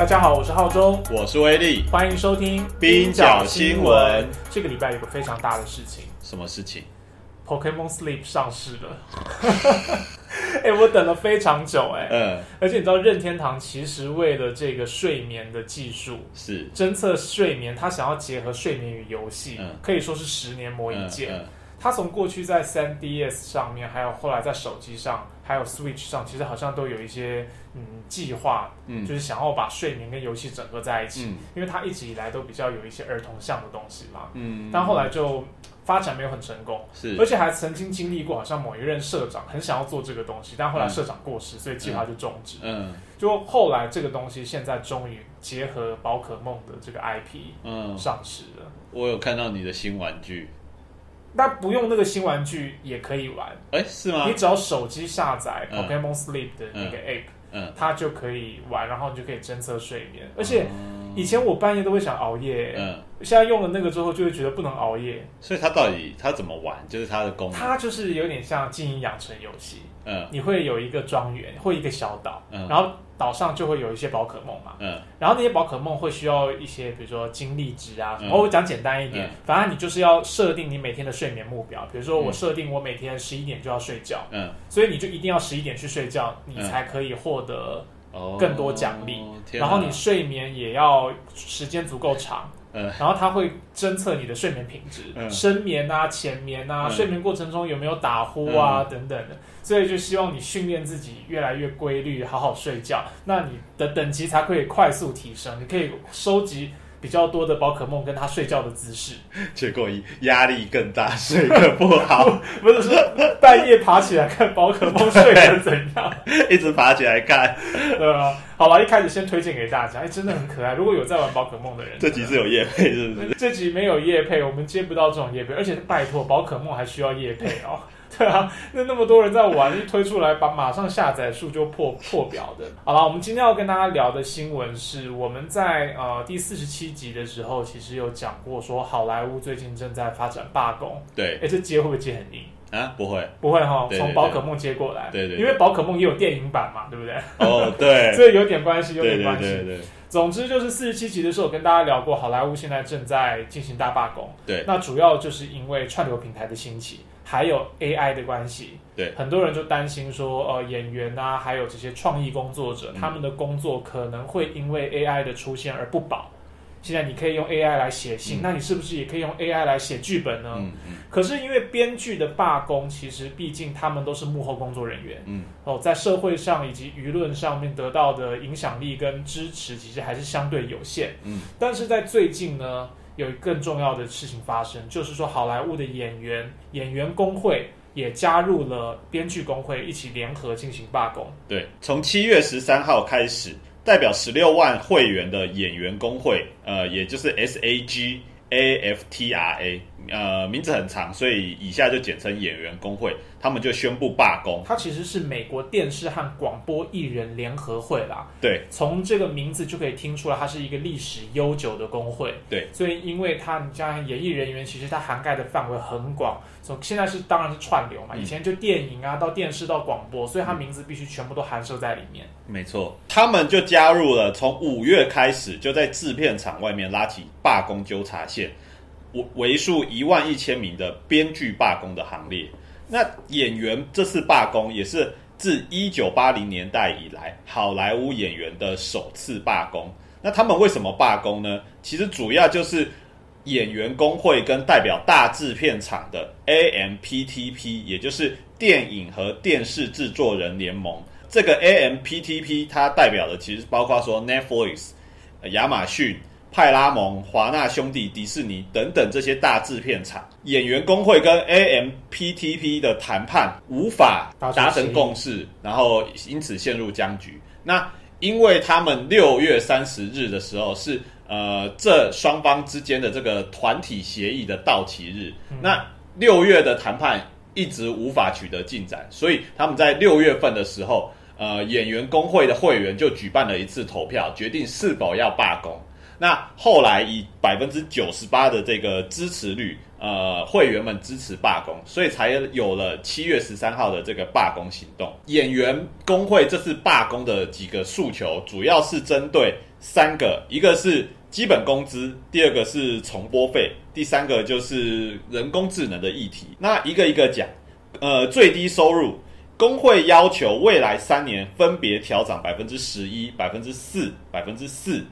大家好，我是浩中，我是威力，欢迎收听冰角新闻。这个礼拜有个非常大的事情。什么事情？，Pokemon Sleep 上市了。哎、我等了非常久哎、嗯，而且你知道任天堂其实为了这个睡眠的技术，是。侦测睡眠，他想要结合睡眠与游戏，嗯。可以说是十年磨一剑。嗯它从过去在 3DS 上面，还有后来在手机上，还有 Switch 上，其实好像都有一些嗯计划，嗯。就是想要把睡眠跟游戏整合在一起。嗯。因为他一直以来都比较有一些儿童向的东西嘛，嗯。但后来就发展没有很成功，是。而且还曾经经历过，好像某一任社长很想要做这个东西，但后来社长过世，所以计划就终止。嗯。就后来这个东西现在终于结合宝可梦的这个 IP 嗯，上市了，我有看到你的新玩具，那不用那个新玩具也可以玩，哎，是吗你？只要手机下载嗯 Pokemon Sleep 的那个 app，、嗯，它就可以玩，然后你就可以侦测睡眠，而且以前我半夜都会想熬夜。嗯，现在用了那个之后，就会觉得不能熬夜。所以它到底它怎么玩？就是它的功能，它就是有点像经营养成游戏，嗯。你会有一个庄园或一个小岛，嗯。然后岛上就会有一些宝可梦嘛，嗯。然后那些宝可梦会需要一些，比如说精力值啊，什么嗯。我讲简单一点，嗯。反正你就是要设定你每天的睡眠目标，比如说我嗯。设定我每天十一点就要睡觉，嗯，所以你就一定要十一点去睡觉，你嗯。才可以获得哦，更多奖励。然后你睡眠也要时间足够长，嗯。然后它会侦测你的睡眠品质，嗯。深眠啊、浅眠啊，嗯。睡眠过程中有没有打呼啊、等等的，所以就希望你训练自己越来越规律，好好睡觉，那你的等级才可以快速提升，你可以收集。比较多的宝可梦跟他睡觉的姿势，结果压力更大，睡得不好，不是说半夜爬起来看宝可梦睡得怎样，一直爬起来看。对啊，好了，一开始先推荐给大家，哎，真的很可爱。如果有在玩宝可梦的人，这集是有夜配是不是？这集没有夜配，我们接不到这种夜配，而且拜托，宝可梦还需要夜配哦。对啊，那那么多人在玩，一推出来，把马上下载数就破破表的。好了，我们今天要跟大家聊的新闻是，我们在呃第四十七集的时候，其实有讲过说，好莱坞最近正在发展罢工。对哎，这接会不会接很硬？啊，不会。不会哈，从宝可梦接过来，对对对因为宝可梦也有电影版嘛，对不对？哦，对，所以有点关系，有点关系。对对总之就是四十七集的时候，跟大家聊过，好莱坞现在正在进行大罢工。对那主要就是因为串流平台的兴起，还有 AI 的关系。对很多人就担心说，呃，演员啊，还有这些创意工作者，嗯他们的工作可能会因为 AI 的出现而不保。现在你可以用 AI 来写信，嗯那你是不是也可以用 AI 来写剧本呢？嗯嗯可是因为编剧的罢工，其实毕竟他们都是幕后工作人员，嗯哦，在社会上以及舆论上面得到的影响力跟支持，其实还是相对有限。嗯但是在最近呢，有更重要的事情发生，就是说好莱坞的演员演员工会也加入了编剧工会，一起联合进行罢工。对，从七月十三号开始，代表十六万会员的演员工会，呃，也就是 SAG。AFTRA，呃，名字很长，所以以下就简称演员工会。他们就宣布罢工。它其实是美国电视和广播艺人联合会啦。对从这个名字就可以听出来，它是一个历史悠久的工会。对，所以因为它你像演艺人员，其实它涵盖的范围很广。从现在是当然是串流嘛，嗯以前就电影啊，到电视到广播，所以它名字必须全部都含摄在里面。没错，他们就加入了从五月开始就在制片厂外面拉起罢工纠察线，为为数一万一千名的编剧罢工的行列。那演员这次罢工也是自一九八零年代以来好莱坞演员的首次罢工。那他们为什么罢工呢？其实主要就是演员工会跟代表大制片厂的 AMPTP，也就是电影和电视制作人联盟。这个 AMPTP 它代表的其实包括说 Netflix、呃亚马逊、派拉蒙、华纳兄弟、迪士尼等等这些大制片厂。演员工会跟 AMPTP 的谈判无法达成共识，然后因此陷入僵局。那因为他们六月三十日的时候是呃这双方之间的这个团体协议的到期日，那六月的谈判一直无法取得进展，所以他们在六月份的时候，呃演员工会的会员就举办了一次投票，决定是否要罢工。那后来以百分之九十八的这个支持率，呃，会员们支持罢工，所以才有了七月十三号的这个罢工行动。演员工会这次罢工的几个诉求，主要是针对三个，一个是基本工资，第二个是重播费，第三个就是人工智能的议题。那一个一个讲，呃，最低收入，工会要求未来三年分别调涨百分之十一、百分之四、百分之四。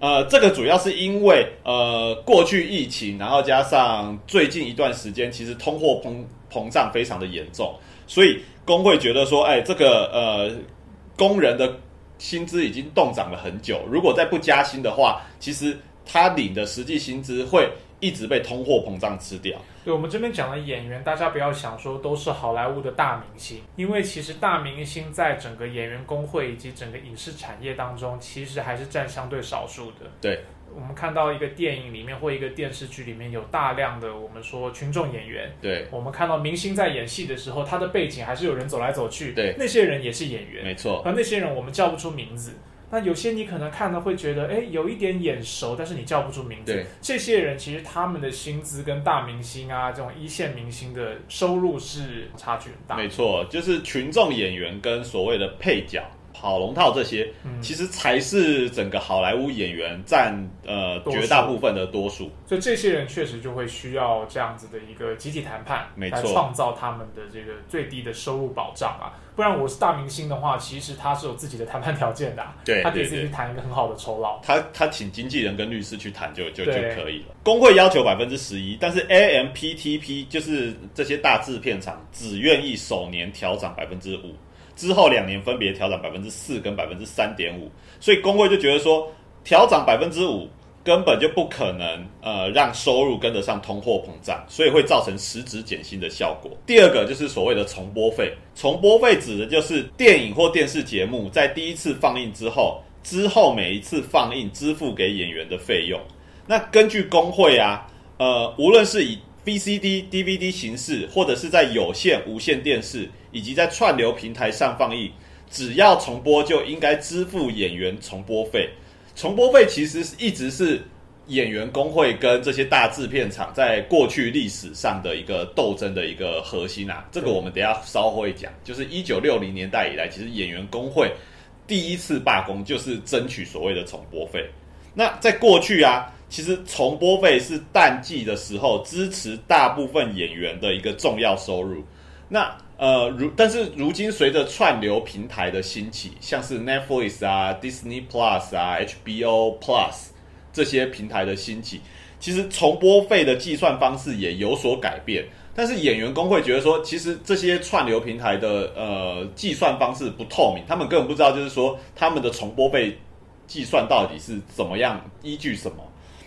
呃，这个主要是因为呃，过去疫情，然后加上最近一段时间，其实通货膨膨胀非常的严重，所以工会觉得说，哎，这个呃，工人的薪资已经冻涨了很久，如果再不加薪的话，其实他领的实际薪资会一直被通货膨胀吃掉。对我们这边讲的演员，大家不要想说都是好莱坞的大明星，因为其实大明星在整个演员工会以及整个影视产业当中，其实还是占相对少数的。对，我们看到一个电影里面或一个电视剧里面有大量的我们说群众演员，对，我们看到明星在演戏的时候，他的背景还是有人走来走去，对，那些人也是演员，没错，而那些人我们叫不出名字。那有些你可能看了会觉得，哎，有一点眼熟，但是你叫不出名字。对，这些人其实他们的薪资跟大明星啊这种一线明星的收入是差距很大。没错，就是群众演员跟所谓的配角。跑龙套这些，嗯其实才是整个好莱坞演员占呃绝大部分的多数。所以这些人确实就会需要这样子的一个集体谈判，没错，创造他们的这个最低的收入保障啊。不然我是大明星的话，其实他是有自己的谈判条件的，对，他可以自己去谈一个很好的酬劳。他他请经纪人跟律师去谈就就就可以了。工会要求百分之十一，但是 AMPTP 就是这些大制片厂只愿意首年调涨百分之五。之后两年分别调整百分之四跟百分之三点五，所以工会就觉得说调涨百分之五根本就不可能呃让收入跟得上通货膨胀，所以会造成实质减薪的效果。第二个就是所谓的重播费，重播费指的就是电影或电视节目在第一次放映之后，之后每一次放映支付给演员的费用。那根据工会啊，呃，无论是以 VCD、DVD 形式，或者是在有线、无线电视以及在串流平台上放映，只要重播就应该支付演员重播费。重播费其实是一直是演员工会跟这些大制片厂在过去历史上的一个斗争的一个核心啊。这个我们等下稍后会讲。就是一九六零年代以来，其实演员工会第一次罢工就是争取所谓的重播费。那在过去啊。其实重播费是淡季的时候支持大部分演员的一个重要收入。那呃，如但是如今随着串流平台的兴起，像是 Netflix 啊、Disney Plus 啊、HBO Plus 这些平台的兴起，其实重播费的计算方式也有所改变。但是演员工会觉得说，其实这些串流平台的呃计算方式不透明，他们根本不知道就是说他们的重播费计算到底是怎么样，依据什么。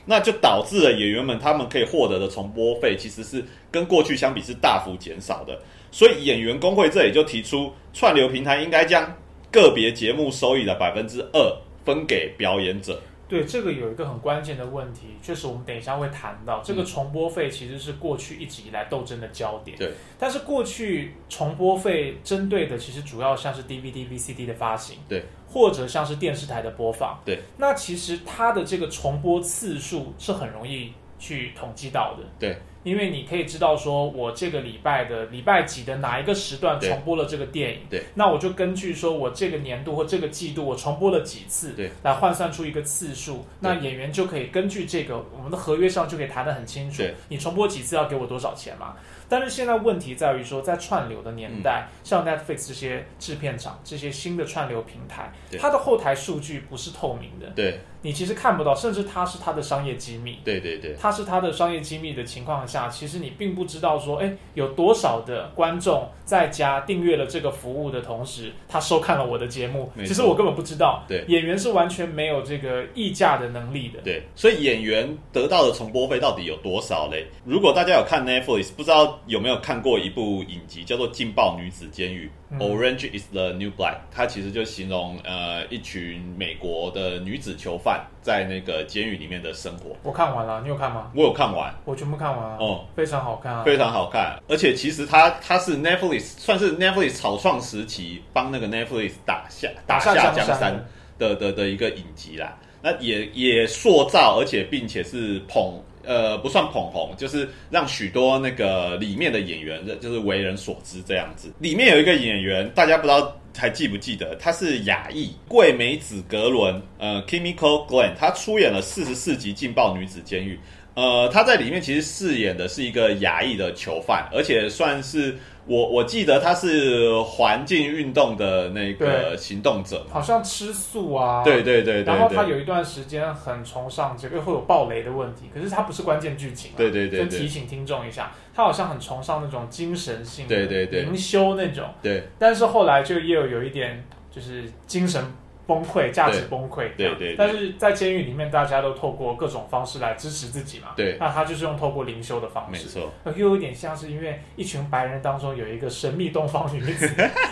那就导致了演员们他们可以获得的重播费其实是跟过去相比是大幅减少的，所以演员工会这里就提出，串流平台应该将个别节目收益的百分之二分给表演者。对，这个有一个很关键的问题，确实我们等一下会谈到，这个重播费其实是过去一直以来斗争的焦点。对，但是过去重播费针对的其实主要像是 DVD、VCD 的发行。对。或者像是电视台的播放，对，那其实它的这个重播次数是很容易去统计到的，对，因为你可以知道说我这个礼拜的礼拜几的哪一个时段重播了这个电影，对，那我就根据说我这个年度或这个季度我重播了几次，对，来换算出一个次数，那演员就可以根据这个我们的合约上就可以谈得很清楚，你重播几次要给我多少钱嘛。但是现在问题在于说，在串流的年代，像 Netflix 这些制片厂、这些新的串流平台，它的后台数据不是透明的，对，你其实看不到，甚至它是它的商业机密，对对对，它是它的商业机密的情况下。其实你并不知道说，哎，有多少的观众在家订阅了这个服务的同时，他收看了我的节目，其实我根本不知道。对演员是完全没有这个议价的能力的。对，所以演员得到的重播费到底有多少嘞？如果大家有看 Netflix，不知道有没有看过一部影集叫做《劲爆女子监狱》嗯 （Orange is the New Black），它其实就形容呃一群美国的女子囚犯在那个监狱里面的生活。我看完了，你有看吗？我有看完，我全部看完了，哦，非常好看啊。非常好看，而且其实它它是 Netflix 算是 Netflix 草创时期帮那个 Netflix 打下打下江山的的的一个影集啦。也也塑造，而且并且是捧呃不算捧红，就是让许多那个里面的演员就是为人所知这样子。里面有一个演员，大家不知道还记不记得，她是亚裔桂美子格伦，呃 Kimiko Glenn，她出演了四十四集《劲爆女子监狱》。呃，她在里面其实饰演的是一个亚裔的囚犯，而且算是我我记得他是环境运动的那个行动者嘛。好像吃素啊。对对对对然后他，有一段时间很崇尚这个会有暴雷的问题，可是他不是关键剧情、啊。对对对提醒听众一下，他好像很崇尚那种精神性的，对对对灵修那种，对但是后来就也有有一点就是精神崩溃、价值崩溃。对对对但是在监狱里面，大家都透过各种方式来支持自己嘛。对那他就是用透过灵修的方式。没错，呃又有点像是因为一群白人当中有一个神秘东方女子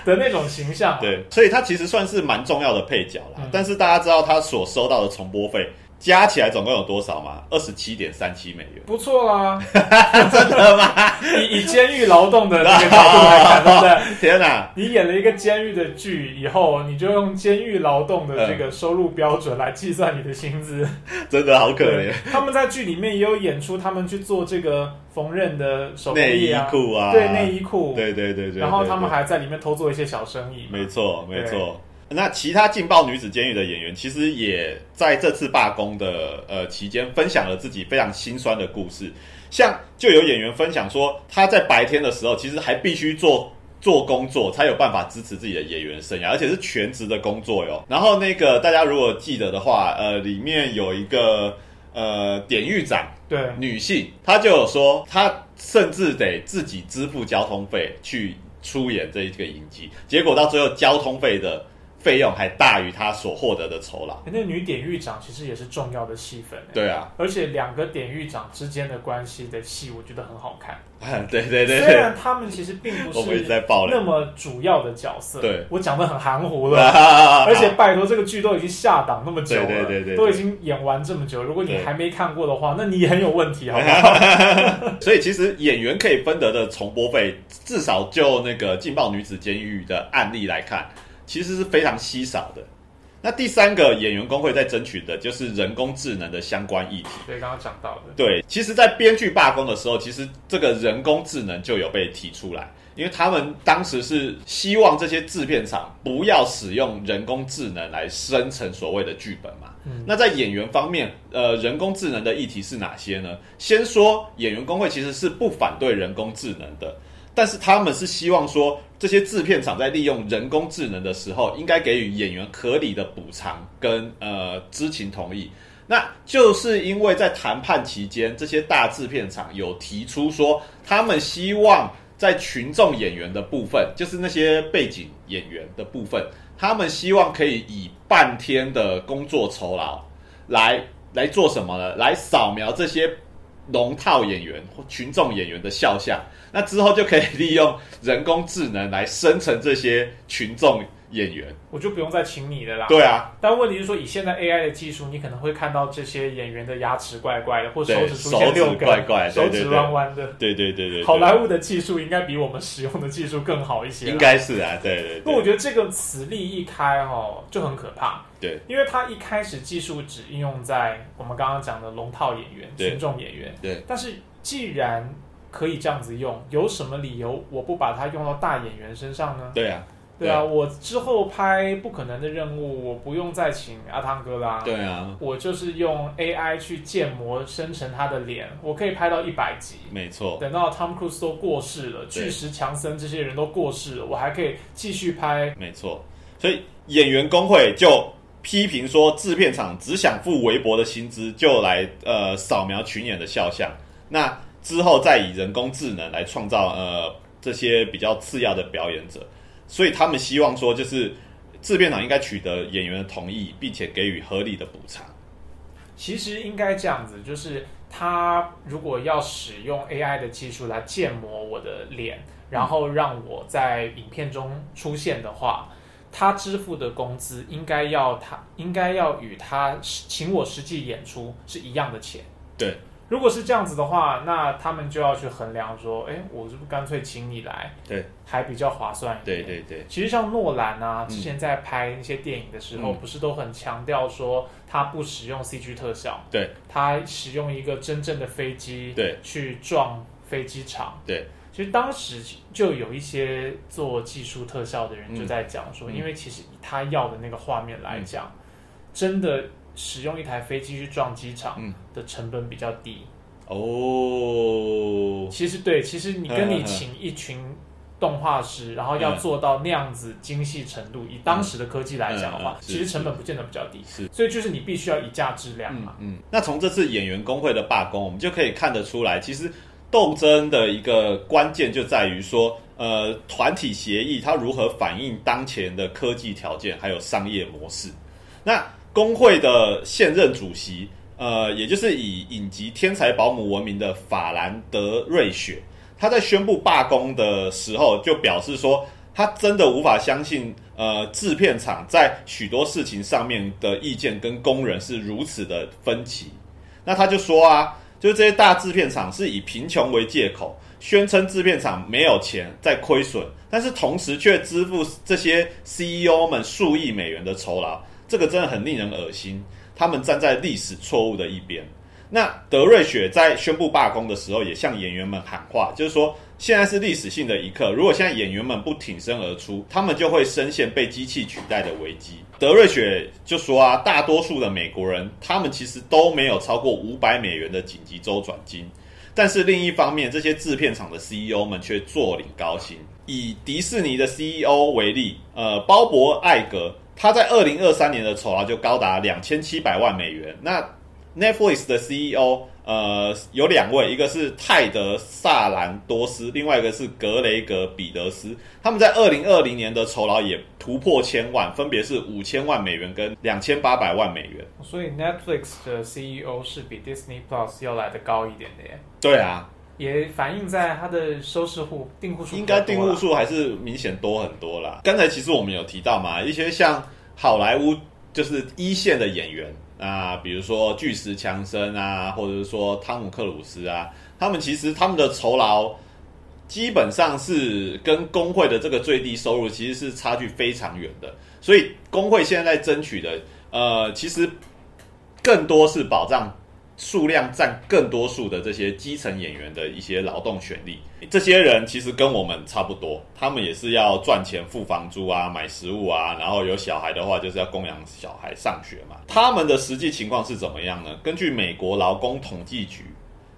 的那种形象、啊。对，所以他其实算是蛮重要的配角啦。嗯但是大家知道他所收到的重播费加起来总共有多少吗？二十七点三七美元。不错啦，真的吗？以以监狱劳动的那个角度来 看，对不对？天哪！你演了一个监狱的剧以后，你就用监狱劳动的这个收入标准来计算你的薪资。真的好可怜，他们在剧里面也有演出，他们去做这个缝纫的手工内衣艺啊，裤啊，对内衣裤，对对对对，然后他们对还在里面偷做一些小生意嘛。没错，没错。那其他劲爆女子监狱的演员，其实也在这次罢工的呃期间，分享了自己非常心酸的故事。像就有演员分享说，他在白天的时候，其实还必须做做工作，才有办法支持自己的演员生涯，而且是全职的工作哟。然后那个大家如果记得的话，呃，里面有一个呃典狱长，对，女性，她就有说，她甚至得自己支付交通费去出演这一个影集，结果到最后交通费的费用还大于他所获得的酬劳。那女典狱长其实也是重要的戏份。对啊，而且两个典狱长之间的关系的戏，我觉得很好看。对对对虽，然他们其实并不是那。么主要的角色，对我讲的很含糊了。而 而且拜托，这个剧都已经下档那么久了，对对对对对都已经演完这么久，如果你对还没看过的话，那你也很有问题，好不好？所以其实演员可以分得的重播费，至少就那个劲爆女子监狱的案例来看，其实是非常稀少的。那第三个演员工会在争取的就是人工智能的相关议题。对，刚刚讲到的，对，其实，在编剧罢工的时候，其实这个人工智能就有被提出来，因为他们当时是希望这些制片厂不要使用人工智能来生成所谓的剧本嘛。嗯那在演员方面，呃，人工智能的议题是哪些呢？先说演员工会其实是不反对人工智能的，但是他们是希望说，这些制片厂在利用人工智能的时候，应该给予演员合理的补偿跟呃知情同意。那就是因为在谈判期间，这些大制片厂有提出说，他们希望在群众演员的部分，就是那些背景演员的部分，他们希望可以以半天的工作酬劳来来做什么呢？来扫描这些龙套演员或群众演员的肖像，那之后就可以利用人工智能来生成这些群众演员。我就不用再请你的啦。对啊，但问题是说，以现在 AI 的技术，你可能会看到这些演员的牙齿怪怪的，或手指出现六手指根，怪怪手指弯弯的。对对对对对好莱坞的技术应该比我们使用的技术更好一些。应该是啊，对对对，那我觉得这个此例一开哦，就很可怕。对，因为它一开始技术只应用在我们刚刚讲的龙套演员、群众演员。对。但是既然可以这样子用，有什么理由我不把它用到大演员身上呢？对啊，对啊，我之后拍不可能的任务，我不用再请阿汤哥啦。对啊，我就是用 AI 去建模生成他的脸，我可以拍到一百集。没错，等到 Tom Cruise 都过世了，巨石强森这些人都过世了，我还可以继续拍没错。所以演员工会就批评说，制片厂只想付微薄的薪资就来呃扫描群演的肖像，那之后再以人工智能来创造呃这些比较次要的表演者，所以他们希望说就是制片厂应该取得演员的同意，并且给予合理的补偿。其实应该这样子，就是他如果要使用 AI 的技术来建模我的脸，然后让我在影片中出现的话，他支付的工资应该要他应该要与他请我实际演出是一样的钱。对，如果是这样子的话，那他们就要去衡量说，哎，我是不是干脆请你来，对，还比较划算一点。对对对，其实像诺兰啊，嗯。之前在拍一些电影的时候，嗯。不是都很强调说他不使用 CG 特效，对，他使用一个真正的飞机，对，去撞飞机场，对。其实当时就有一些做技术特效的人嗯。就在讲说，嗯。因为其实以他要的那个画面来讲，真的使用一台飞机去撞机场嗯的成本比较低。哦，其实对，其实你跟你请一群动画师，然后要嗯做到那样子精细程度，以当时的科技来讲的话其实成本不见得比较低。是所以就是你必须要以价质量嗯嘛。嗯，那从这次演员工会的罢工，我们就可以看得出来，其实斗争的一个关键就在于说，呃，团体协议它如何反映当前的科技条件还有商业模式。那工会的现任主席，呃，也就是以影集《天才保姆》闻名的法兰德瑞雪，他在宣布罢工的时候就表示说，他真的无法相信，呃，制片厂在许多事情上面的意见跟工人是如此的分歧。那他就说啊，就是这些大制片厂是以贫穷为借口，宣称制片厂没有钱在亏损，但是同时却支付这些 CEO 们数亿美元的酬劳，这个真的很令人恶心。他们站在历史错误的一边。那德瑞雪在宣布罢工的时候，也向演员们喊话，就是说现在是历史性的一刻，如果现在演员们不挺身而出，他们就会深陷被机器取代的危机。德瑞雪就说啊，大多数的美国人，他们其实都没有超过五百美元的紧急周转金，但是另一方面，这些制片厂的 CEO 们却坐领高薪。以迪士尼的 CEO 为例，呃，鲍勃艾格，他在二零二三年的酬劳就高达两千七百万美元。那 Netflix 的 CEO 呃有两位，一个是泰德·萨兰多斯，另外一个是格雷格·彼得斯。他们在二零二零年的酬劳也突破千万，分别是五千万美元跟两千八百万美元。所以 Netflix 的 CEO 是比 Disney Plus 要来的高一点的耶，对啊，也反映在它的收视户订户数应该订户数还是明显多很多啦。刚才其实我们有提到嘛，一些像好莱坞就是一线的演员啊，比如说巨石强森啊，或者是说汤姆克鲁斯啊，他们其实他们的酬劳基本上是跟工会的这个最低收入其实是差距非常远的，所以工会现在在争取的，呃，其实更多是保障数量占更多数的这些基层演员的一些劳动权利。这些人其实跟我们差不多，他们也是要赚钱付房租啊、买食物啊，然后有小孩的话就是要供养小孩上学嘛。他们的实际情况是怎么样呢？根据美国劳工统计局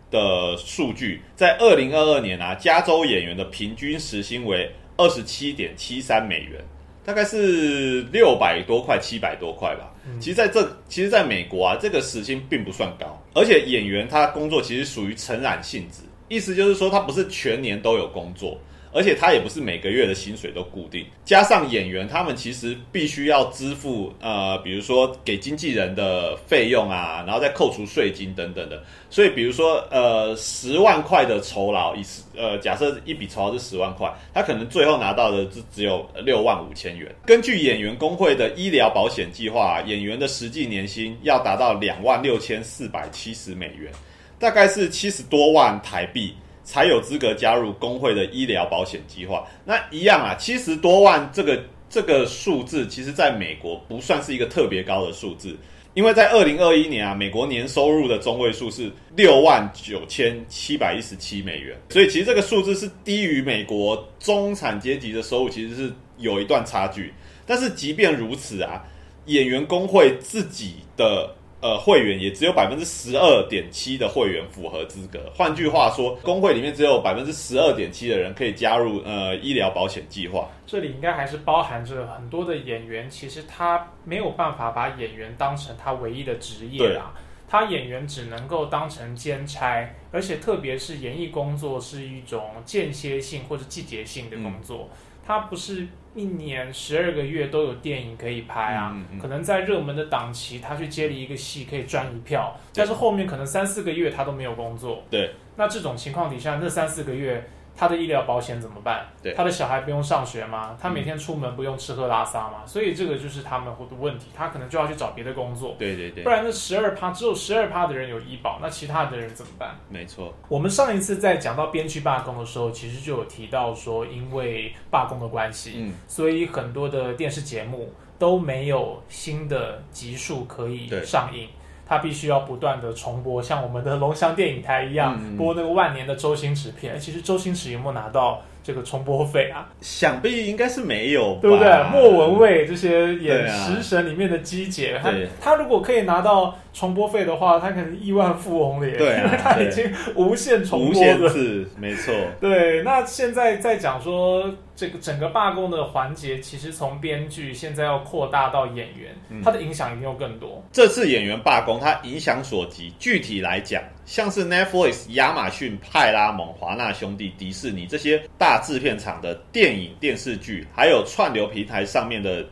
的数据，在二零二二年啊，加州演员的平均时薪为二十七点七三美元。大概是六百多块、七百多块吧。其实在这，其实在美国啊，这个时薪并不算高，而且演员他工作其实属于承揽性质，意思就是说他不是全年都有工作，而且他也不是每个月的薪水都固定。加上演员他们其实必须要支付呃，比如说给经纪人的费用啊，然后再扣除税金等等的。所以比如说呃，十万块的酬劳，以呃假设一笔酬劳是十万块，他可能最后拿到的只只有六万五千元。根据演员工会的医疗保险计划，演员的实际年薪要达到两万六千四百七十美元，大概是七十多万台币。才有资格加入工会的医疗保险计划。那一样啊，七十多万这个这个数字，其实在美国不算是一个特别高的数字，因为在二零二一年啊，美国年收入的中位数是六万九千七百一十七美元，所以其实这个数字是低于美国中产阶级的收入，其实是有一段差距。但是即便如此啊，演员工会自己的。呃，会员也只有百分之十二点七的会员符合资格。换句话说，工会里面只有百分之十二点七的人可以加入呃医疗保险计划。这里应该还是包含着很多的演员，其实他没有办法把演员当成他唯一的职业啦。他演员只能够当成兼差，而且特别是演艺工作是一种间歇性或者季节性的工作，它不是一年十二个月都有电影可以拍啊，嗯嗯嗯。可能在热门的档期他去接了一个戏可以赚一票，但是后面可能三四个月他都没有工作，对，那这种情况底下，那三四个月他的医疗保险怎么办？对他的小孩不用上学吗？他每天出门不用吃喝拉撒吗？所以这个就是他们的问题，他可能就要去找别的工作。对对对不，然那十二趴只有十二趴的人有医保，那其他的人怎么办？没错，我们上一次在讲到编剧罢工的时候，其实就有提到说，因为罢工的关系，嗯，所以很多的电视节目都没有新的集数可以上映。它必须要不断的重播，像我们的龙翔电影台一样、播那个万年的周星驰片。哎其实周星驰有没有拿到这个重播费啊？想必应该是没有吧，对不对？莫文蔚这些演食神里面的姬姐，他对他如果可以拿到重播费的话，他可能亿万富翁了耶，对啊因为他已对经无限重无播无。限次，没错，对，那现在在讲说这个整个罢工的环节，其实从编剧现在要扩大到演员，嗯它的影响一定有更多。这次演员罢工，它影响所及，具体来讲，像是 Netflix、亚马逊、派拉蒙、华纳兄弟、迪士尼这些大制片厂的电影、电视剧，还有串流平台上面的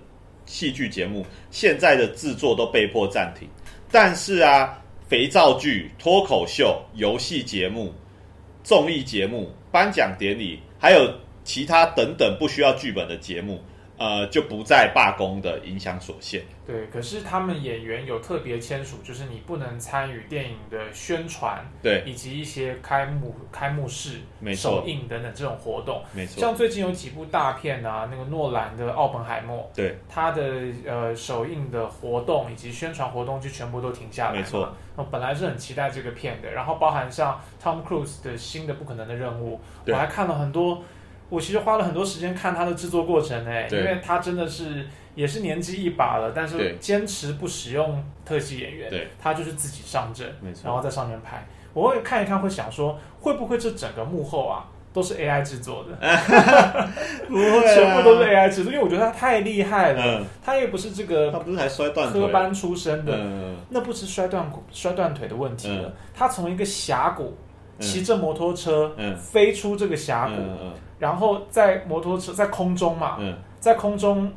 戏剧节目，现在的制作都被迫暂停。但是啊，肥皂剧、脱口秀、游戏节目、综艺节目、颁奖典礼，还有其他等等不需要剧本的节目，呃，就不在罢工的影响所限。对，可是他们演员有特别签署，就是你不能参与电影的宣传，对，以及一些开幕开幕式没、首映等等这种活动。没错，像最近有几部大片啊，那个诺兰的《奥本海默》，对，它的呃首映的活动以及宣传活动就全部都停下来嘛。没错我本来是很期待这个片的，然后包含像 Tom Cruise 的新的《不可能的任务》，我还看了很多，我其实花了很多时间看他的制作过程哎，因为他真的是也是年纪一把了，但是坚持不使用特技演员，对，他就是自己上阵，没错。然后在上面拍。我会看一看，会想说，会不会这整个幕后啊都是 AI 制作的？不会、啊，全部都是 AI 制作，因为我觉得他太厉害了，嗯，他也不是这个他不是还摔断腿？科班出身的，嗯，那不是摔断骨、摔断腿的问题了。嗯。他从一个峡谷嗯。骑着摩托车、嗯。飞出这个峡谷，然后在摩托车在空中嘛，嗯。在空中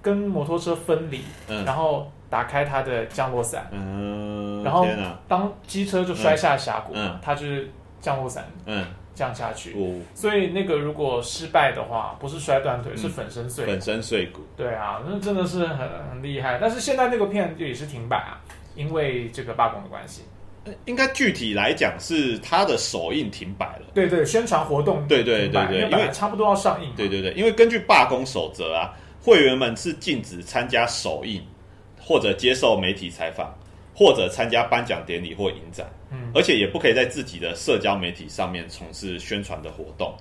跟摩托车分离，嗯。然后打开它的降落伞，嗯，然后，当机车就摔下峡谷嘛，嗯。他就是降落伞嗯，降下去。我所以那个如果失败的话，不是摔断腿，嗯。是粉身碎骨。粉身碎骨，对啊，那真的是很很厉害。但是现在那个片就也是停摆啊，因为这个罢工的关系。应该具体来讲是他的首映停摆了。对对，宣传活动对对对对因为差不多要上映嘛。对对对，因为根据罢工守则啊，会员们是禁止参加首映，或者接受媒体采访，或者参加颁奖典礼或影展，嗯而且也不可以在自己的社交媒体上面从事宣传的活动。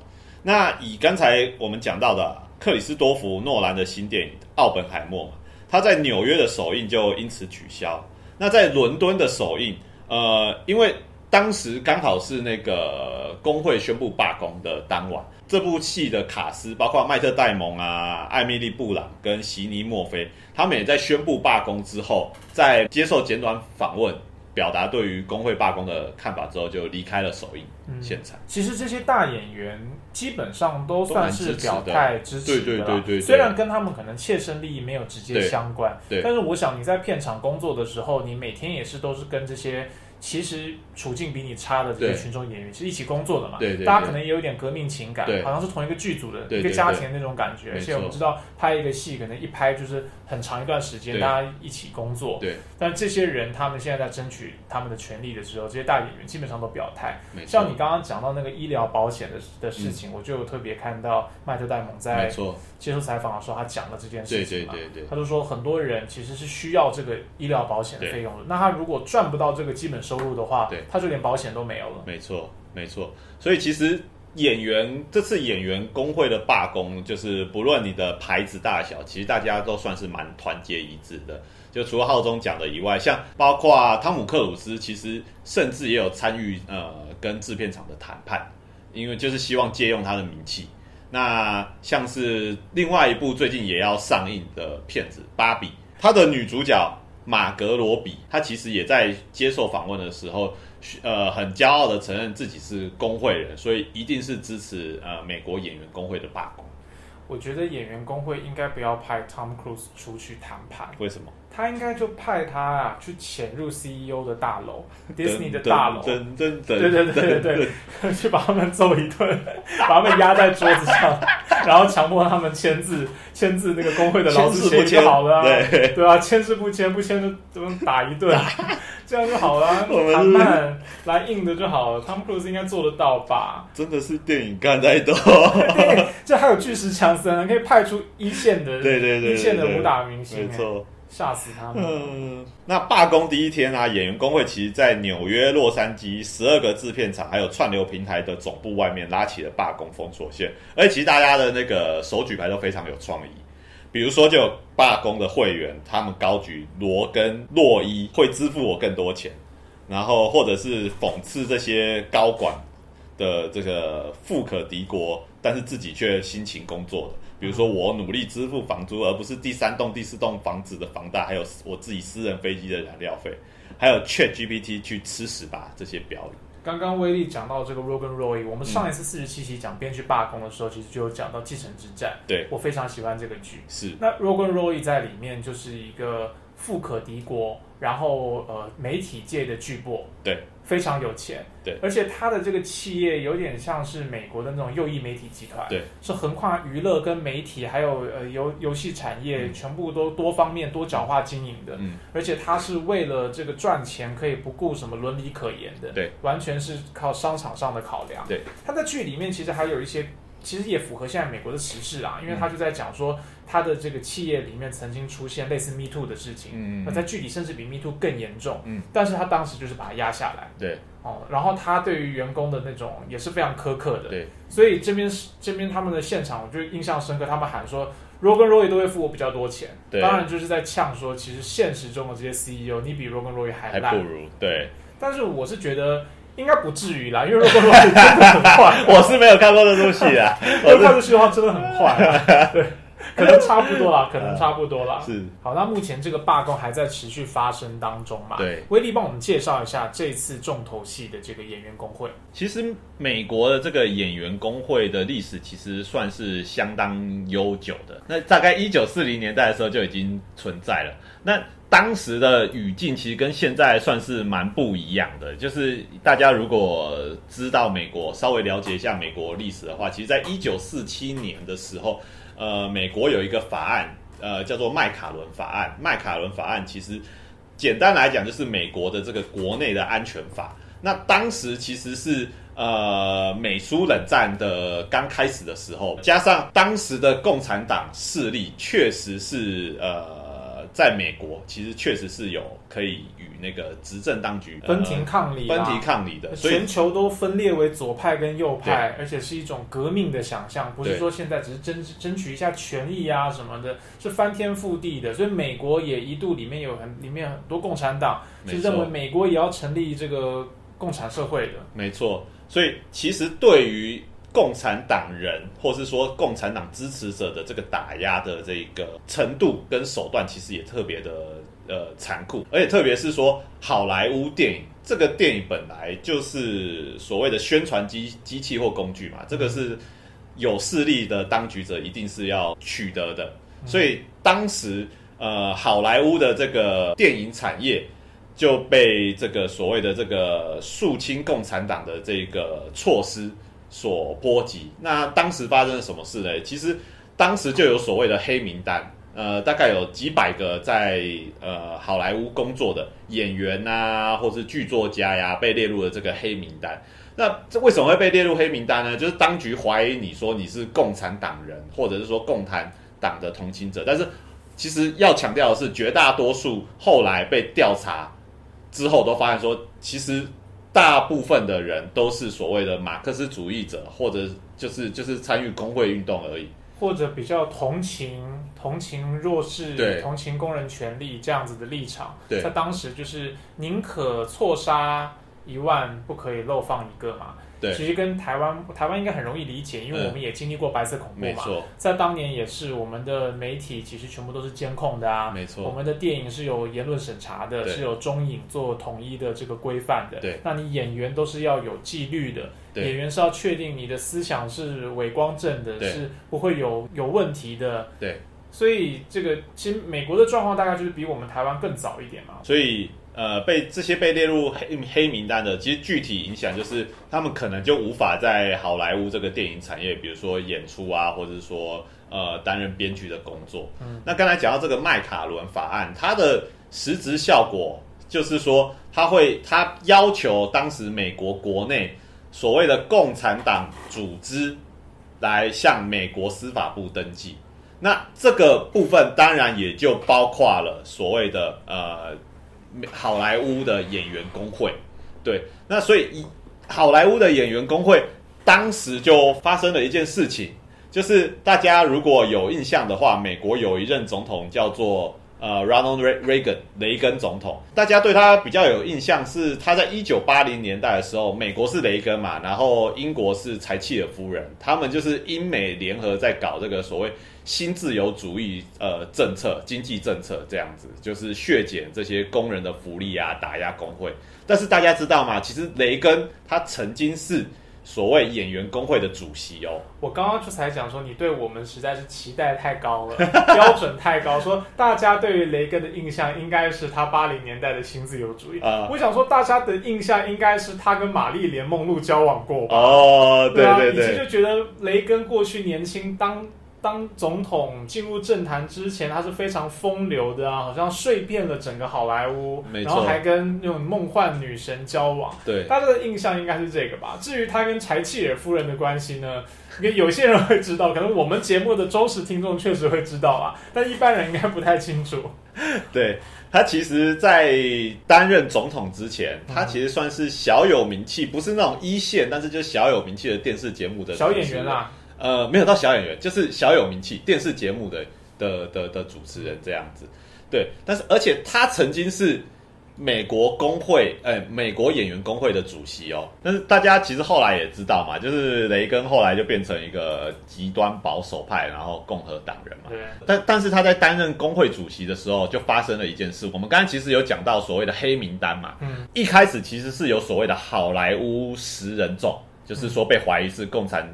那以刚才我们讲到的克里斯多弗诺兰的新电影《奥本海默》嘛，他在纽约的首映就因此取消。那在伦敦的首映，呃，因为当时刚好是那个工会宣布罢工的当晚，这部戏的卡斯包括麦特戴蒙啊、艾米丽布朗跟席尼墨菲，他们也在宣布罢工之后，在接受简短访问，表达对于工会罢工的看法之后，就离开了首映嗯。现场。其实这些大演员基本上都算是表态支持的对对对对对。虽然跟他们可能切身利益没有直接相关，对。但是我想你在片场工作的时候，你每天也是都是跟这些其实处境比你差的这些群众演员其实一起工作的嘛，对对对。大家可能也有点革命情感，好像是同一个剧组的一个家庭的那种感觉，而且我们知道拍一个戏可能一拍就是很长一段时间，大家一起工作，对，但这些人他们现在在争取他们的权利的时候，这些大演员基本上都表态。没错。像你刚刚讲到那个医疗保险的的事情，我就有特别看到麦特戴蒙在，接受采访的时候，他讲了这件事情嘛。对对对，他就说，很多人其实是需要这个医疗保险的费用的。那他如果赚不到这个基本收入的话对，他就连保险都没有了。没错没错。所以其实演员这次演员工会的罢工，就是不论你的牌子大小，其实大家都算是蛮团结一致的。就除了浩中讲的以外，像包括汤姆克鲁斯，其实甚至也有参与呃跟制片厂的谈判，因为就是希望借用他的名气。那像是另外一部最近也要上映的片子《芭比》，它的女主角马格罗比，他其实也在接受访问的时候，呃，很骄傲的承认自己是工会人，所以一定是支持呃美国演员工会的罢工。我觉得演员工会应该不要派 Tom Cruise 出去谈判，为什么？他应该就派他啊去潜入 CEO 的大楼，Disney 的大楼，噔噔噔，对对对对对，去把他们揍一顿，把他们压在桌子上，然后强迫他们签字，签字那个工会的劳资协议就好了啊，对。对啊，签字不签，不签就怎么打一顿，这样就好了，谈判来硬的就好了，Tom Cruise 应该做得到吧？真的是电影干太多，对，这还有巨石强森，可以派出一线的，对对对，一线的武打明星，没错。吓死他们！嗯，那罢工第一天啊，演员工会其实在纽约、洛杉矶十二个制片厂还有串流平台的总部外面拉起了罢工封锁线，而且其实大家的那个手举牌都非常有创意，比如说就罢工的会员，他们高举罗根、洛伊会支付我更多钱，然后或者是讽刺这些高管的这个富可敌国，但是自己却辛勤工作的。比如说，我努力支付房租，而不是第三栋、第四栋房子的房贷，还有我自己私人飞机的燃料费，还有 Chat GPT 去吃屎吧这些标语。刚刚威力讲到这个 Rogan Roy，我们上一次四十七期讲编剧罢工的时候，其实就有讲到《继承之战》。对我非常喜欢这个剧。是那 Rogan Roy 在里面就是一个富可敌国，然后呃媒体界的巨擘。对。非常有钱，对，而且他的这个企业有点像是美国的那种右翼媒体集团，对，是横跨娱乐跟媒体，还有呃游游戏产业，全部都多方面多角化经营的，嗯，而且他是为了这个赚钱，可以不顾什么伦理可言的，对，完全是靠商场上的考量，对，他在剧里面其实还有一些。其实也符合现在美国的时事啊，因为他就在讲说他的这个企业里面曾经出现类似 Me Too 的事情，嗯，那在具体甚至比 Me Too 更严重，嗯，但是他当时就是把它压下来，对，哦，然后他对于员工的那种也是非常苛刻的，对，所以这边这边他们的现场我就印象深刻，他们喊说 Rogan Roy 都会付我比较多钱，对，当然就是在呛说其实现实中的这些 CEO 你比 Rogan Roy 还还不如，对，但是我是觉得。应该不至于啦，因为 Rogan Roy 真的很坏。我是没有看过这出戏啊，我看过去的话真的很坏。对，可能差不多啦，可能差不多啦。是。好，那目前这个罢工还在持续发生当中嘛？对。威力帮我们介绍一下这次重头戏的这个演员工会。其实美国的这个演员工会的历史其实算是相当悠久的，那大概一九四零年代的时候就已经存在了。那当时的语境其实跟现在算是蛮不一样的，就是大家如果知道美国，稍微了解一下美国历史的话，其实，在一九四七年的时候，呃，美国有一个法案，呃，叫做麦卡伦法案。麦卡伦法案其实简单来讲，就是美国的这个国内的安全法。那当时其实是呃美苏冷战的刚开始的时候，加上当时的共产党势力确实是呃。在美国，其实确实是有可以与那个执政当局分庭抗礼、分庭抗礼的。全球都分裂为左派跟右派，而且是一种革命的想象，不是说现在只是争争取一下权益啊什么的，是翻天覆地的。所以美国也一度里面有很里面很多共产党是认为美国也要成立这个共产社会的。没错，所以其实对于。共产党人，或是说共产党支持者的这个打压的这个程度跟手段，其实也特别的呃残酷，而且特别是说好莱坞电影，这个电影本来就是所谓的宣传机机器或工具嘛，这个是有势力的当局者一定是要取得的，所以当时呃好莱坞的这个电影产业就被这个所谓的这个肃清共产党的这个措施。所波及，那当时发生了什么事呢？其实当时就有所谓的黑名单，呃，大概有几百个在呃好莱坞工作的演员呐，或是剧作家呀，被列入了这个黑名单。那这为什么会被列入黑名单呢？就是当局怀疑你说你是共产党人，或者是说共产党的同情者。但是其实要强调的是，绝大多数后来被调查之后，都发现说其实。大部分的人都是所谓的马克思主义者，或者就是就是参与工会运动而已，或者比较同情同情弱势、同情工人权利这样子的立场。对，他当时就是宁可错杀一万，不可以漏放一个嘛。对。其实跟台湾台湾应该很容易理解，因为嗯。我们也经历过白色恐怖嘛。在当年也是，我们的媒体其实全部都是监控的啊。没错。我们的电影是有言论审查的，是有中影做统一的这个规范的。对。那你演员都是要有纪律的，对。演员是要确定你的思想是伪光正的，是不会有有问题的。对，所以这个其实美国的状况大概就是比我们台湾更早一点嘛。所以呃，被这些被列入黑黑名单的，其实具体影响就是他们可能就无法在好莱坞这个电影产业，比如说演出啊，或者是说呃担任编剧的工作。嗯那刚才讲到这个麦卡伦法案，它的实质效果就是说，他会他要求当时美国国内所谓的共产党组织来向美国司法部登记。那这个部分当然也就包括了所谓的呃好莱坞的演员工会，对，那所以好莱坞的演员工会当时就发生了一件事情，就是大家如果有印象的话，美国有一任总统叫做呃 Ronald Reagan 雷根总统，大家对他比较有印象是他在一九八零年代的时候，美国是雷根嘛，然后英国是柴契尔夫人，他们就是英美联合在搞这个所谓新自由主义呃政策、经济政策这样子，就是削减这些工人的福利啊，打压工会。但是大家知道吗？其实雷根他曾经是所谓演员工会的主席哦。我刚刚就才讲说，你对我们实在是期待太高了，标准太高。说大家对于雷根的印象应该是他八零年代的新自由主义。啊我想说，大家的印象应该是他跟玛丽莲梦露交往过吧？哦，对啊，对对，就觉得雷根过去年轻当当总统进入政坛之前，他是非常风流的啊，好像睡遍了整个好莱坞，然后还跟那种梦幻女神交往。对大家的印象应该是这个吧。至于他跟柴契尔夫人的关系呢，有些人会知道，可能我们节目的忠实听众确实会知道啊，但一般人应该不太清楚。对他其实，在担任总统之前，嗯他其实算是小有名气，不是那种一线，但是就小有名气的电视节目的小演员啦，呃，没有到小演员，就是小有名气电视节目的的的的主持人这样子。对，但是而且他曾经是美国工会，呃，美国演员工会的主席哦。但是大家其实后来也知道嘛，就是雷根后来就变成一个极端保守派，然后共和党人嘛。对，但但是他在担任工会主席的时候，就发生了一件事。我们刚才其实有讲到所谓的黑名单嘛，嗯，一开始其实是有所谓的好莱坞十人众，就是说被怀疑是共产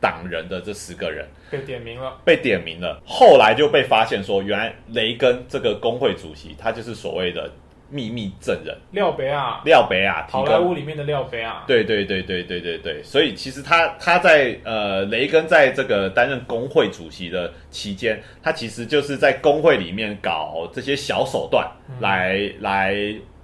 党人的这十个人被点名了。被点名了，后来就被发现说，原来雷根这个工会主席他就是所谓的秘密证人。廖北亚，廖北亚提好莱供。坞里面的廖北亚，对对对对对对。对，所以其实他他在呃雷根在这个担任工会主席的期间，他其实就是在工会里面搞这些小手段来、来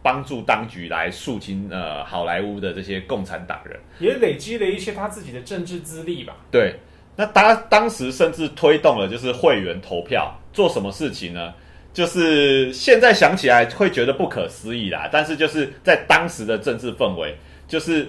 帮助当局来肃清呃好莱坞的这些共产党人。也累积了一些他自己的政治资历吧。对，那他当时甚至推动了就是会员投票，做什么事情呢？就是现在想起来会觉得不可思议啦，但是就是在当时的政治氛围，就是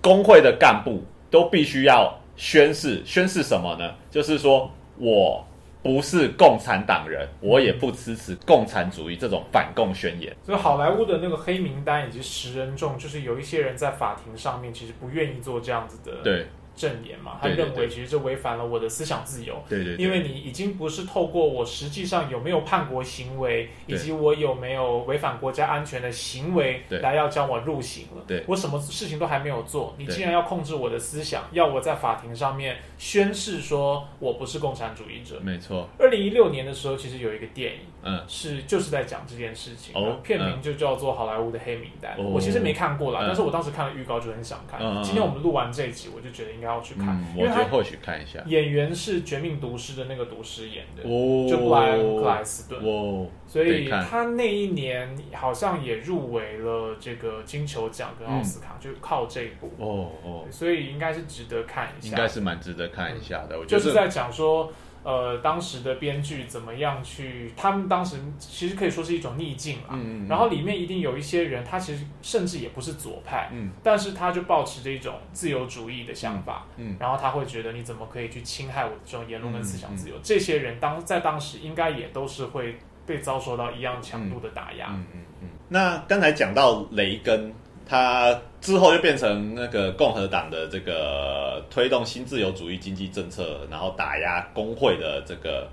工会的干部都必须要宣誓，宣誓什么呢？就是说我不是共产党人，我也不支持共产主义这种反共宣言。所以好莱坞的那个黑名单以及十人众，就是有一些人在法庭上面其实不愿意做这样子的对证言嘛，他认为其实这违反了我的思想自由。对对因为你已经不是透过我实际上有没有叛国行为，以及我有没有违反国家安全的行为对。来要将我入刑了。对。我什么事情都还没有做，你竟然要控制我的思想，要我在法庭上面宣誓说我不是共产主义者。没错，二零一六年的时候，其实有一个电影嗯是就是在讲这件事情，哦片名就叫做《好莱坞的黑名单》。哦我其实没看过啦，嗯但是我当时看了预告就很想看。今天我们录完这一集，我就觉得应该要去看，嗯，因为或许看一下。演员是《绝命毒师》的那个毒师演的，哦就布莱恩克莱斯顿。哦，所以他那一年好像也入围了这个金球奖跟奥斯卡，就靠这一部。哦哦，所以应该是值得看一下。应该是蛮值得看一下的。我觉得就是在讲说，呃，当时的编剧怎么样去，他们当时其实可以说是一种逆境啦。嗯然后里面一定有一些人，他其实甚至也不是左派，嗯但是他就保持着一种自由主义的想法，嗯然后他会觉得你怎么可以去侵害我的这种言论跟思想嗯自由？这些人当在当时应该也都是会被遭受到一样强度的打压。嗯嗯嗯。那刚才讲到雷根他之后就变成那个共和党的这个推动新自由主义经济政策，然后打压工会的这个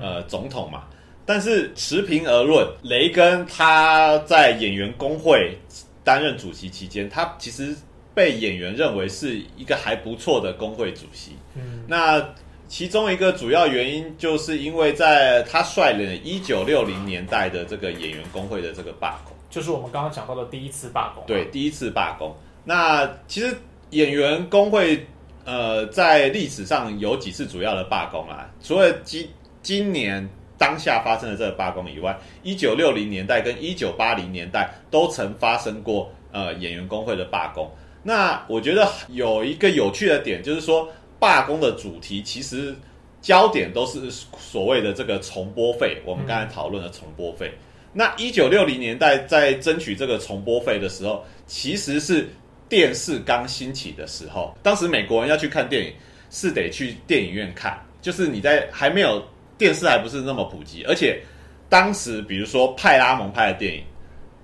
呃总统嘛。但是持平而论，雷根他在演员工会担任主席期间，他其实被演员认为是一个还不错的工会主席。嗯，那其中一个主要原因，就是因为在他率领一九六零年代的这个演员工会的这个罢工。就是我们刚刚讲到的第一次罢工。对，第一次罢工。那其实演员工会呃，在历史上有几次主要的罢工啊？除了今今年当下发生的这个罢工以外，一九六零年代跟一九八零年代都曾发生过呃演员工会的罢工。那我觉得有一个有趣的点，就是说罢工的主题其实焦点都是所谓的这个重播费，我们刚才讨论的重播费。那一九六零年代在争取这个重播费的时候，其实是电视刚兴起的时候。当时美国人要去看电影，是得去电影院看，就是你在还没有电视还不是那么普及，而且当时比如说派拉蒙拍的电影，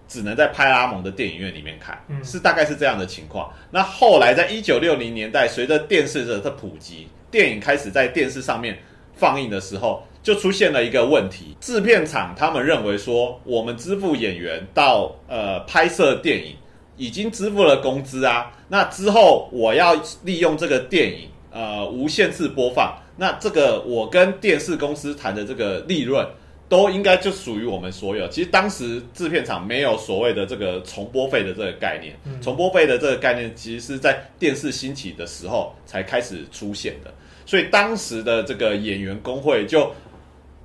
只能在派拉蒙的电影院里面看，嗯是大概是这样的情况。那后来在一九六零年代，随着电视的的普及，电影开始在电视上面放映的时候，就出现了一个问题：制片厂他们认为说，我们支付演员到呃拍摄电影，已经支付了工资啊，那之后我要利用这个电影呃无限次播放，那这个我跟电视公司谈的这个利润。都应该就属于我们所有。其实当时制片厂没有所谓的这个重播费的这个概念，嗯重播费的这个概念其实是在电视兴起的时候才开始出现的。所以当时的这个演员工会就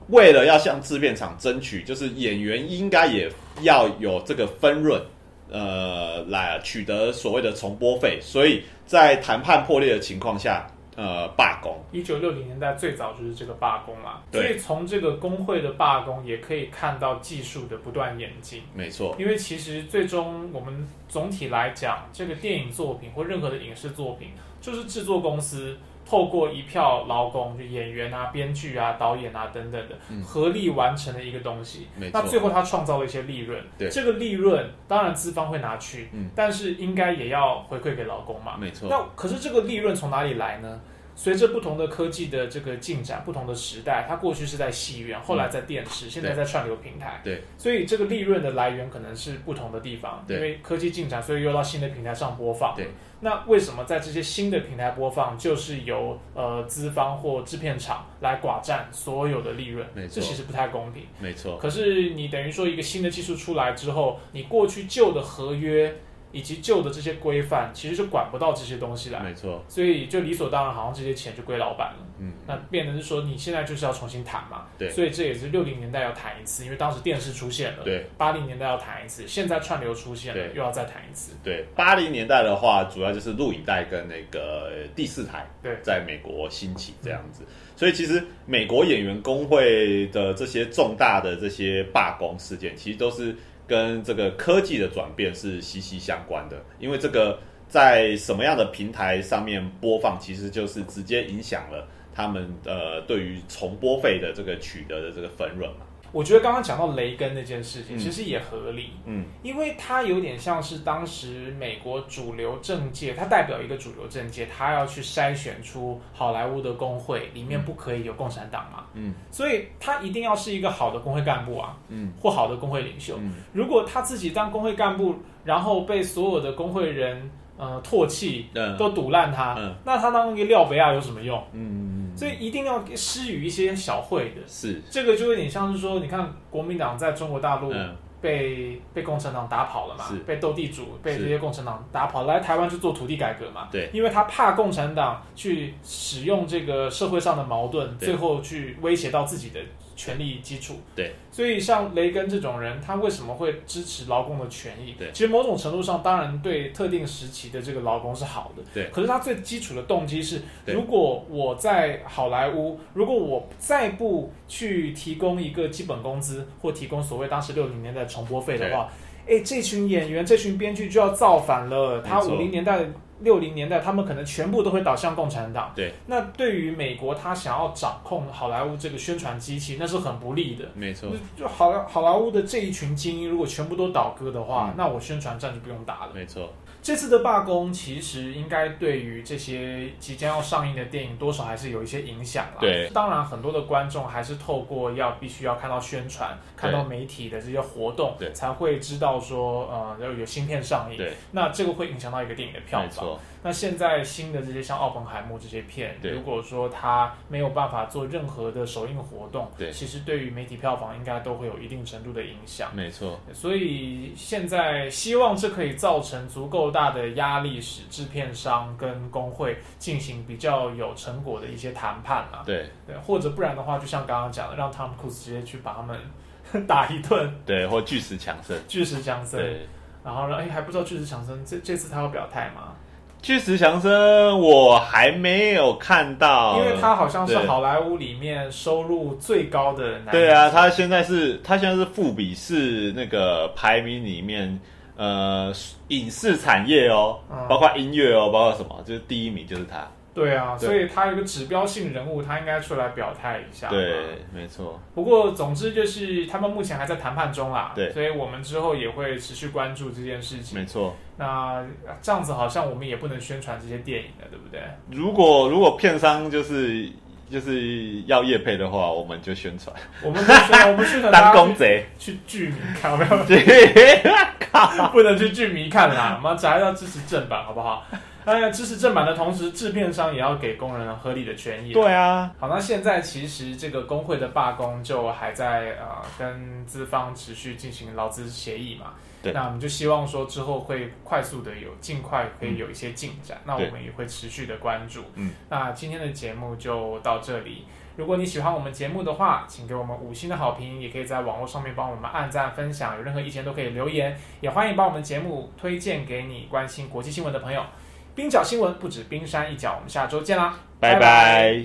为了要向制片厂争取，就是演员应该也要有这个分润，呃，来取得所谓的重播费。所以在谈判破裂的情况下，呃，罢工。一九六零年代最早就是这个罢工嘛，对所以从这个工会的罢工也可以看到技术的不断演进。没错，因为其实最终我们总体来讲，这个电影作品或任何的影视作品，就是制作公司透过一票劳工，就演员啊、编剧啊、导演啊等等的，合力完成的一个东西。那最后他创造了一些利润，对这个利润当然资方会拿去，嗯但是应该也要回馈给劳工嘛。没错，那可是这个利润从哪里来呢？随着不同的科技的这个进展，不同的时代，它过去是在戏院，后来在电视，现在在串流平台。嗯对，所以这个利润的来源可能是不同的地方。对因为科技进展，所以又到新的平台上播放。对，那为什么在这些新的平台播放，就是由呃资方或制片厂来寡占所有的利润？没错这其实不太公平。没错，可是你等于说一个新的技术出来之后，你过去旧的合约以及旧的这些规范，其实是管不到这些东西来。没错，所以就理所当然，好像这些钱就归老板了。嗯，那变成是说，你现在就是要重新谈嘛。对所以这也是六零年代要谈一次，因为当时电视出现了。对。八零年代要谈一次，现在串流出现了，又要再谈一次。对，八零年代的话，主要就是录影带跟那个第四台，对在美国兴起这样子。所以其实美国演员工会的这些重大的这些罢工事件，其实都是跟这个科技的转变是息息相关的。因为这个在什么样的平台上面播放，其实就是直接影响了他们呃对于重播费的这个取得的这个分润嘛。我觉得刚刚讲到雷根那件事情，嗯。其实也合理，嗯，因为他有点像是当时美国主流政界，他代表一个主流政界，他要去筛选出好莱坞的工会里面不可以有共产党嘛，嗯，所以他一定要是一个好的工会干部啊，嗯，或好的工会领袖。嗯。如果他自己当工会干部，然后被所有的工会人呃唾弃，嗯。都堵烂他，嗯。那他当一个廖北亚有什么用？嗯嗯，所以一定要施予一些小惠的。是，这个就有点像是说，你看国民党在中国大陆嗯。被、被共产党打跑了嘛，被斗地主被这些共产党打跑，来台湾去做土地改革嘛。对，因为他怕共产党去使用这个社会上的矛盾，最后去威胁到自己的权利基础。对，所以像雷根这种人，他为什么会支持劳工的权益？对其实某种程度上，当然对特定时期的这个劳工是好的。对可是他最基础的动机是，如果我在好莱坞，如果我再不去提供一个基本工资，或提供所谓当时六零年代重播费的话，哎，这群演员、这群编剧就要造反了。他五零年代六零年代，他们可能全部都会倒向共产党。对，那对于美国，他想要掌控好莱坞这个宣传机器，那是很不利的。没错，就好莱好莱坞的这一群精英，如果全部都倒戈的话，嗯那我宣传战就不用打了。没错，这次的罢工其实应该对于这些即将要上映的电影，多少还是有一些影响啦。对当然很多的观众还是透过要必须要看到宣传，看到媒体的这些活动对，才会知道说呃有有新片上映。对，那这个会影响到一个电影的票房。那现在新的这些像奥本海默这些片，如果说它没有办法做任何的首映活动，对其实对于媒体票房应该都会有一定程度的影响。没错，所以现在希望这可以造成足够大的压力，使制片商跟工会进行比较有成果的一些谈判啦。对对，或者不然的话，就像刚刚讲的，让汤姆·库斯直接去把他们 打一顿，对，或巨石强森，巨石强森。对。然后呢，哎，还不知道巨石强森这这次他要表态吗？巨石强森，我还没有看到，因为他好像是好莱坞里面收入最高的男。对啊，，他现在是，他现在是富比士那个排名里面，呃，影视产业哦，嗯包括音乐哦，包括什么，就是第一名就是他。对啊，对所以他有个指标性人物，他应该出来表态一下。对，没错，不过，总之就是他们目前还在谈判中啦，对所以我们之后也会持续关注这件事情。没错。那这样子好像我们也不能宣传这些电影了，对不对？如果如果片商就是就是要业配的话，我们就宣传我们不宣，我们宣传 当公贼。去去剧迷看，没有？对，不能去剧迷看啦，我们还是要支持正版，好不好？当然，支持正版的同时，制片商也要给工人合理的权益。对啊，好，那现在其实这个工会的罢工就还在呃跟资方持续进行劳资协议嘛。对那我们就希望说之后会快速的有尽快可以有一些进展，那我们也会持续的关注。嗯，那今天的节目就到这里。如果你喜欢我们节目的话，请给我们五星的好评，也可以在网络上面帮我们按赞、分享，有任何意见都可以留言，也欢迎把我们节目推荐给你关心国际新闻的朋友。冰角新闻不止冰山一角，我们下周见啦，拜拜。